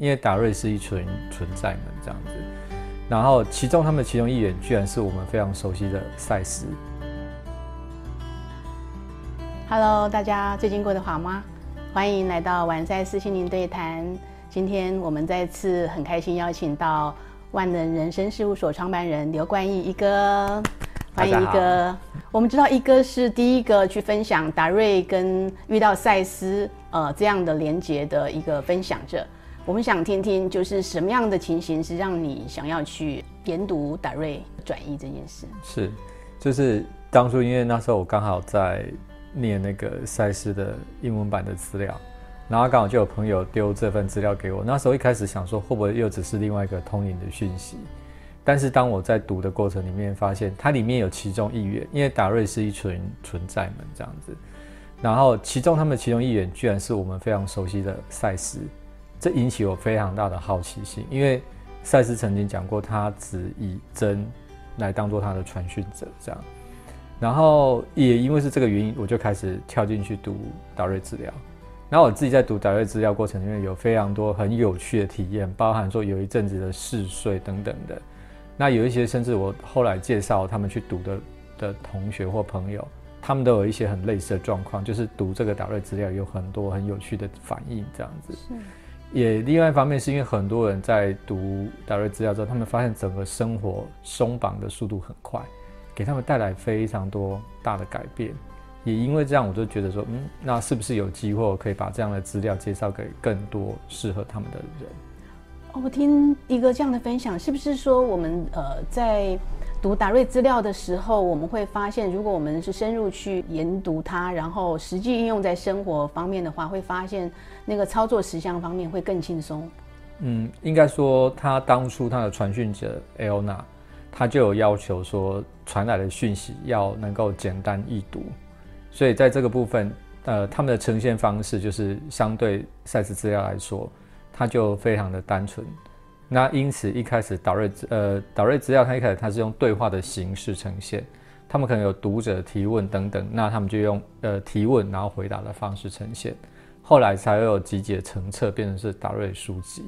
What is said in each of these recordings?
因为达瑞是一群存在们这样子。然后其中他们其中一员居然是我们非常熟悉的赛斯。Hello，大家最近过得好吗？欢迎来到晚赛斯心灵对谈。今天我们再次很开心邀请到万能人生事务所创办人刘冠毅一哥，欢迎一哥。我们知道一哥是第一个去分享达瑞跟遇到赛斯呃这样的连结的一个分享者。我们想听听，就是什么样的情形是让你想要去研读达瑞转移这件事？是，就是当初因为那时候我刚好在念那个赛斯的英文版的资料，然后刚好就有朋友丢这份资料给我。那时候一开始想说会不会又只是另外一个通灵的讯息，但是当我在读的过程里面发现，它里面有其中一员，因为达瑞是一群存在们这样子，然后其中他们其中一员居然是我们非常熟悉的赛斯。这引起我非常大的好奇心，因为赛斯曾经讲过，他只以真来当做他的传讯者，这样。然后也因为是这个原因，我就开始跳进去读达瑞资料。然后我自己在读达瑞资料过程里面，有非常多很有趣的体验，包含说有一阵子的嗜睡等等的。那有一些甚至我后来介绍他们去读的的同学或朋友，他们都有一些很类似的状况，就是读这个达瑞资料有很多很有趣的反应，这样子。也另外一方面是因为很多人在读达瑞资料之后，他们发现整个生活松绑的速度很快，给他们带来非常多大的改变。也因为这样，我就觉得说，嗯，那是不是有机会可以把这样的资料介绍给更多适合他们的人？哦，我听一个这样的分享，是不是说我们呃在读达瑞资料的时候，我们会发现，如果我们是深入去研读它，然后实际应用在生活方面的话，会发现那个操作实项方面会更轻松。嗯，应该说他当初他的传讯者 Elna，他就有要求说传来的讯息要能够简单易读，所以在这个部分，呃，他们的呈现方式就是相对赛事资料来说，它就非常的单纯。那因此一开始导瑞呃导瑞资料，它一开始它是用对话的形式呈现，他们可能有读者提问等等，那他们就用呃提问然后回答的方式呈现，后来才有集结成册，变成是达瑞书籍。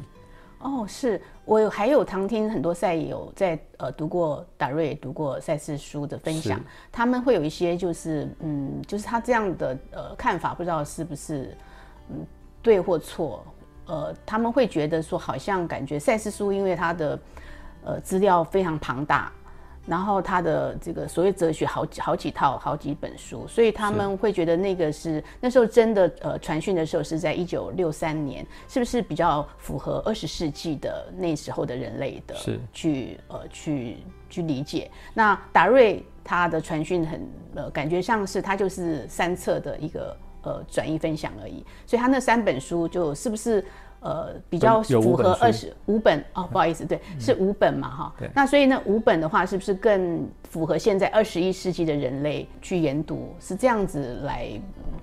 哦，是。我有还有常听很多赛友在呃读过达瑞读过赛事书的分享，他们会有一些就是嗯，就是他这样的呃看法，不知道是不是嗯对或错。呃，他们会觉得说，好像感觉赛事书因为它的呃资料非常庞大，然后它的这个所谓哲学好几好几套好几本书，所以他们会觉得那个是那时候真的呃传讯的时候是在一九六三年，是不是比较符合二十世纪的那时候的人类的是去呃去去理解？那达瑞他的传讯很呃感觉像是他就是三册的一个。呃，转移分享而已，所以他那三本书就是不是呃比较符合二十五本哦？不好意思，对，是五本嘛哈。那所以呢，五本的话，是不是更符合现在二十一世纪的人类去研读？是这样子来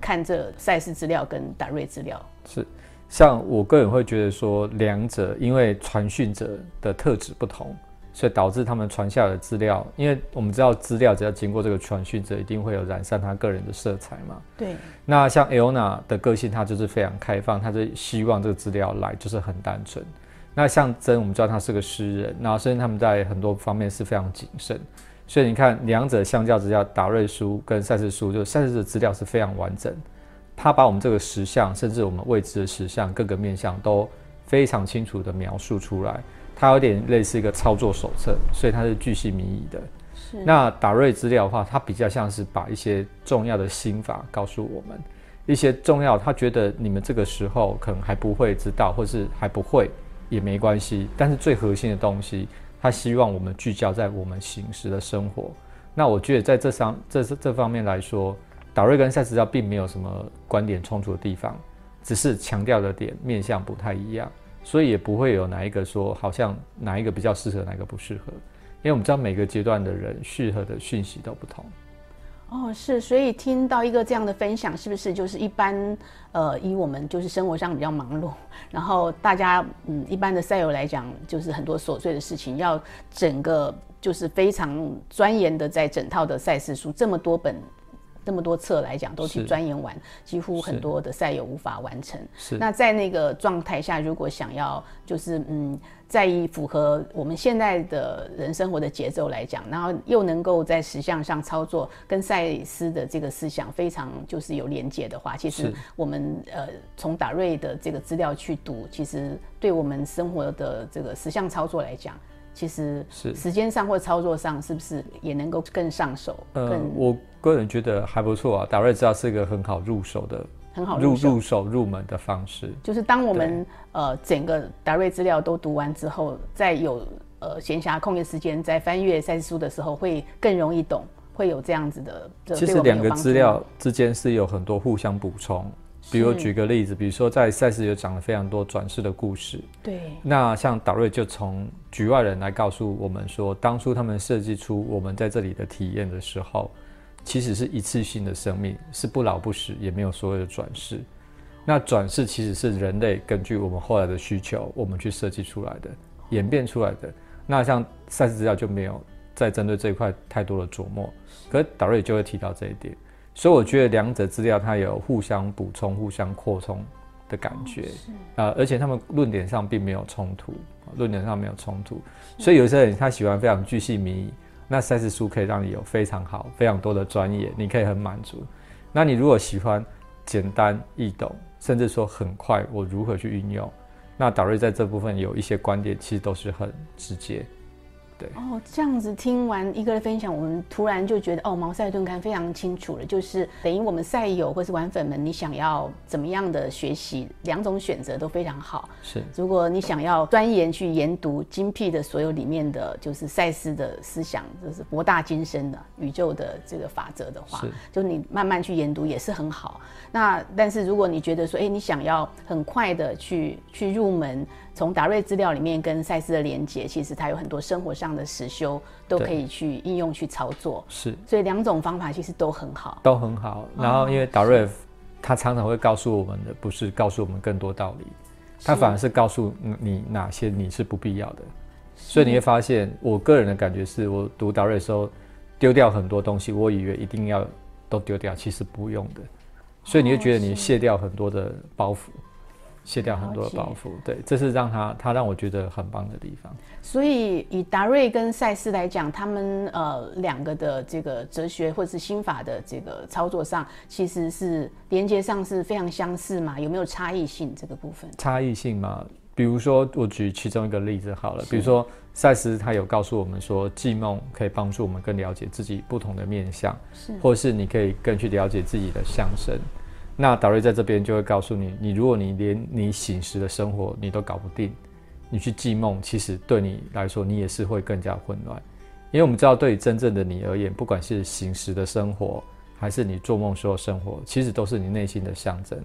看这赛事资料跟达瑞资料？是，像我个人会觉得说，两者因为传讯者的特质不同。所以导致他们传下的资料，因为我们知道资料只要经过这个传讯者，一定会有染上他个人的色彩嘛。对。那像 Elna 的个性，他就是非常开放，他就希望这个资料来就是很单纯。那像真，我们知道他是个诗人，然后甚至他们在很多方面是非常谨慎。所以你看，两者相较之下，达瑞书跟赛事书，就赛事的资料是非常完整，他把我们这个实相，甚至我们未知的实相各个面向都非常清楚的描述出来。它有点类似一个操作手册，所以它是巨细靡遗的。是。那达瑞资料的话，它比较像是把一些重要的心法告诉我们，一些重要，他觉得你们这个时候可能还不会知道，或是还不会也没关系。但是最核心的东西，他希望我们聚焦在我们行时的生活。那我觉得在这上这这方面来说，达瑞跟赛斯料并没有什么观点冲突的地方，只是强调的点面向不太一样。所以也不会有哪一个说好像哪一个比较适合，哪个不适合，因为我们知道每个阶段的人适合的讯息都不同。哦，是，所以听到一个这样的分享，是不是就是一般呃，以我们就是生活上比较忙碌，然后大家嗯，一般的赛友来讲，就是很多琐碎的事情，要整个就是非常钻研的，在整套的赛事书这么多本这么多册来讲，都去钻研完，几乎很多的赛友无法完成。是那在那个状态下，如果想要就是嗯，在以符合我们现在的人生活的节奏来讲，然后又能够在实相上操作，跟赛斯的这个思想非常就是有连接的话，其实我们呃从达瑞的这个资料去读，其实对我们生活的这个实相操作来讲。其实是时间上或操作上，是不是也能够更上手，呃更，我个人觉得还不错啊。达瑞知道是一个很好入手的很好入手？入入手入门的方式。就是当我们呃整个达瑞资料都读完之后，再有呃闲暇空余时间再翻阅赛事书的时候，会更容易懂，会有这样子的。其对实两个资料之间是有很多互相补充。比如举个例子，比如说在赛事有讲了非常多转世的故事，对那像达瑞就从局外人来告诉我们说，当初他们设计出我们在这里的体验的时候，其实是一次性的生命，是不老不死，也没有所谓的转世。那转世其实是人类根据我们后来的需求，我们去设计出来的、演变出来的。那像赛事资料就没有再针对这一块太多的琢磨，可是达瑞就会提到这一点。所以我觉得两者资料它有互相补充、互相扩充的感觉。呃，而且他们论点上并没有冲突，论点上没有冲突，所以有些人他喜欢非常巨细靡遗，那赛事书可以让你有非常好、非常多的专业，你可以很满足。那你如果喜欢简单易懂，甚至说很快，我如何去运用？那导瑞在这部分有一些观点，其实都是很直接。哦，这样子听完一哥的分享，我们突然就觉得哦，毛赛顿刊非常清楚了，就是等于我们赛友或是玩粉们，你想要怎么样的学习，两种选择都非常好。是如果你想要钻研去研读精辟的所有里面的就是赛斯的思想，就是博大精深的宇宙的这个法则的话是，就你慢慢去研读也是很好。那但是如果你觉得说，哎，你想要很快的去去入门，从达瑞资料里面跟赛斯的连接，其实它有很多生活上的实修都可以去应用去操作。是所以两种方法其实都很好。都很好。然后因为达瑞他常常会告诉我们的，不是告诉我们更多道理，他反而是告诉你哪些你是不必要的。所以你会发现，我个人的感觉是我读达瑞的时候丢掉很多东西，我以为一定要都丢掉，其实不用的。所以你会觉得你卸掉很多的包袱，卸掉很多的包袱。对，这是让他他让我觉得很棒的地方。所以以达瑞跟赛斯来讲，他们呃两个的这个哲学或者是心法的这个操作上，其实是连接上是非常相似嘛？有没有差异性这个部分？差异性嘛，比如说我举其中一个例子好了，比如说赛斯他有告诉我们说，记梦可以帮助我们更了解自己不同的面相，是或是你可以更去了解自己的相身。那达瑞在这边就会告诉你，你如果你连你醒时的生活你都搞不定，你去记梦，其实对你来说你也是会更加混乱，因为我们知道，对于真正的你而言，不管是醒时的生活，还是你做梦时候生活，其实都是你内心的象征。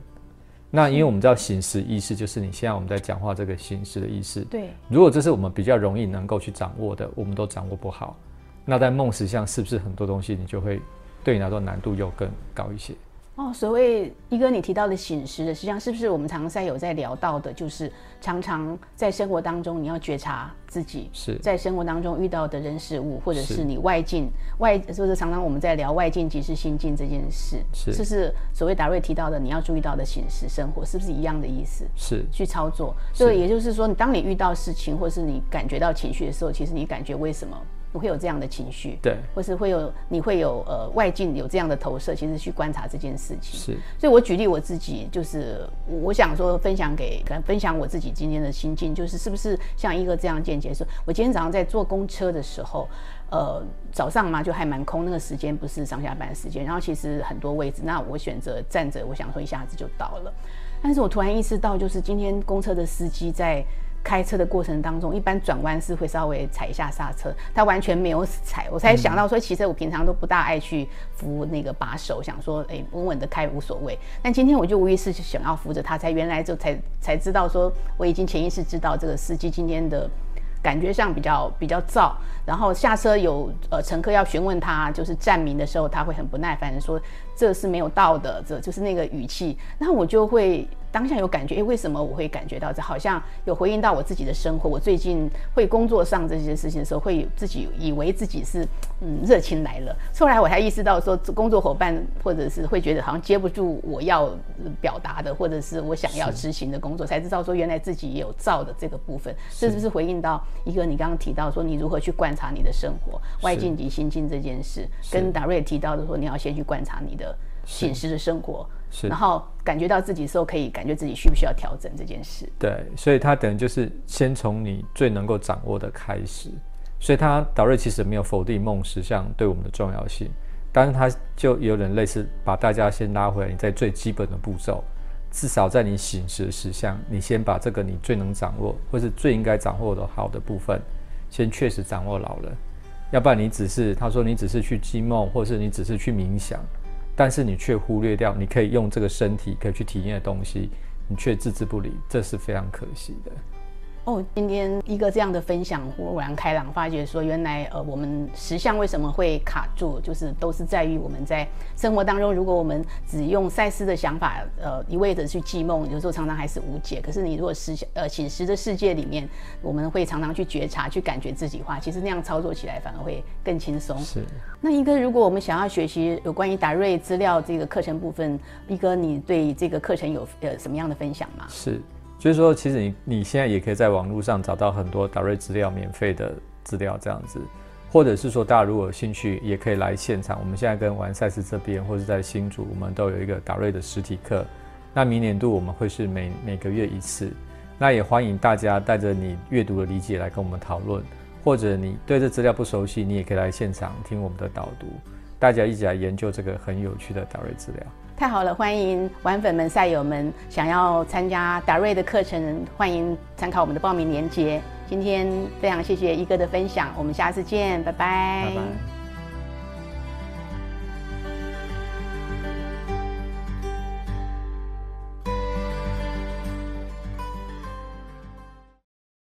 那因为我们知道醒时意识就是你现在我们在讲话这个醒时的意识，对，如果这是我们比较容易能够去掌握的，我们都掌握不好，那在梦实相是不是很多东西你就会对你来说难度又更高一些？哦，所谓一哥你提到的醒时的，实际上是不是我们常常在有在聊到的，就是常常在生活当中你要觉察自己，是。在生活当中遇到的人事物，或者是。是你外境外，就是常常我们在聊外境即是心境这件事，是。这是所谓达瑞提到的你要注意到的醒时生活，是不是一样的意思？是。去操作，所以也就是说，你当你遇到事情，或是你感觉到情绪的时候，其实你感觉为什么你会有这样的情绪？对，或是会有你会有呃外境有这样的投射，其实去观察这件事情。是所以我举例我自己，就是我想说分享给分享我自己今天的心境，就是是不是像一个这样见解说，我今天早上在坐公车的时候，呃，早上嘛就还蛮空，那个时间不是上下班时间，然后其实很多位置，那我选择站着，我想说一下子就到了，但是我突然意识到，就是今天公车的司机在。开车的过程当中，一般转弯是会稍微踩一下刹车，他完全没有踩，我才想到说，其实我平常都不大爱去扶那个把手，想说，哎，稳稳的开无所谓。但今天我就无意识就想要扶着他，才原来就才才知道说，我已经潜意识知道这个司机今天的感觉上比较比较燥，然后下车有呃乘客要询问他就是站名的时候，他会很不耐烦的说这是没有到的，这就是那个语气，那我就会当下有感觉，哎，为什么我会感觉到这？好像有回应到我自己的生活。我最近会工作上这些事情的时候，会自己以为自己是嗯热情来了。后来我才意识到，说工作伙伴或者是会觉得好像接不住我要表达的，或者是我想要执行的工作，才知道说原来自己也有造的这个部分。是不是回应到一个你刚刚提到说你如何去观察你的生活外境及心境这件事？跟达瑞提到的说，你要先去观察你的现实的生活。是然后感觉到自己时候，可以感觉自己需不需要调整这件事。对，所以他等于就是先从你最能够掌握的开始。所以他导瑞其实没有否定梦实像对我们的重要性，但是他就有点类似把大家先拉回来，你在最基本的步骤，至少在你醒时的时项，你先把这个你最能掌握或是最应该掌握的好的部分，先确实掌握牢了。要不然你只是他说你只是去记梦，或是你只是去冥想。但是你却忽略掉，你可以用这个身体可以去体验的东西，你却置之不理，这是非常可惜的。哦，今天一个这样的分享豁然开朗，发觉说原来呃我们实相为什么会卡住，就是都是在于我们在生活当中，如果我们只用赛斯的想法，呃一味的去记梦，有时候常常还是无解。可是你如果实呃醒时的世界里面，我们会常常去觉察、去感觉自己话，其实那样操作起来反而会更轻松。是。那一哥如果我们想要学习有关于达瑞资料这个课程部分，一哥你对这个课程有呃什么样的分享吗？是。就是说，其实你你现在也可以在网络上找到很多达瑞资料，免费的资料这样子，或者是说，大家如果有兴趣，也可以来现场。我们现在跟完赛事这边，或者在新竹，我们都有一个达瑞的实体课。那明年度我们会是每每个月一次。那也欢迎大家带着你阅读的理解来跟我们讨论，或者你对这资料不熟悉，你也可以来现场听我们的导读，大家一起来研究这个很有趣的达瑞治疗。太好了，欢迎玩粉们、赛友们想要参加达瑞的课程，欢迎参考我们的报名链接。今天非常谢谢一哥的分享，我们下次见，拜拜。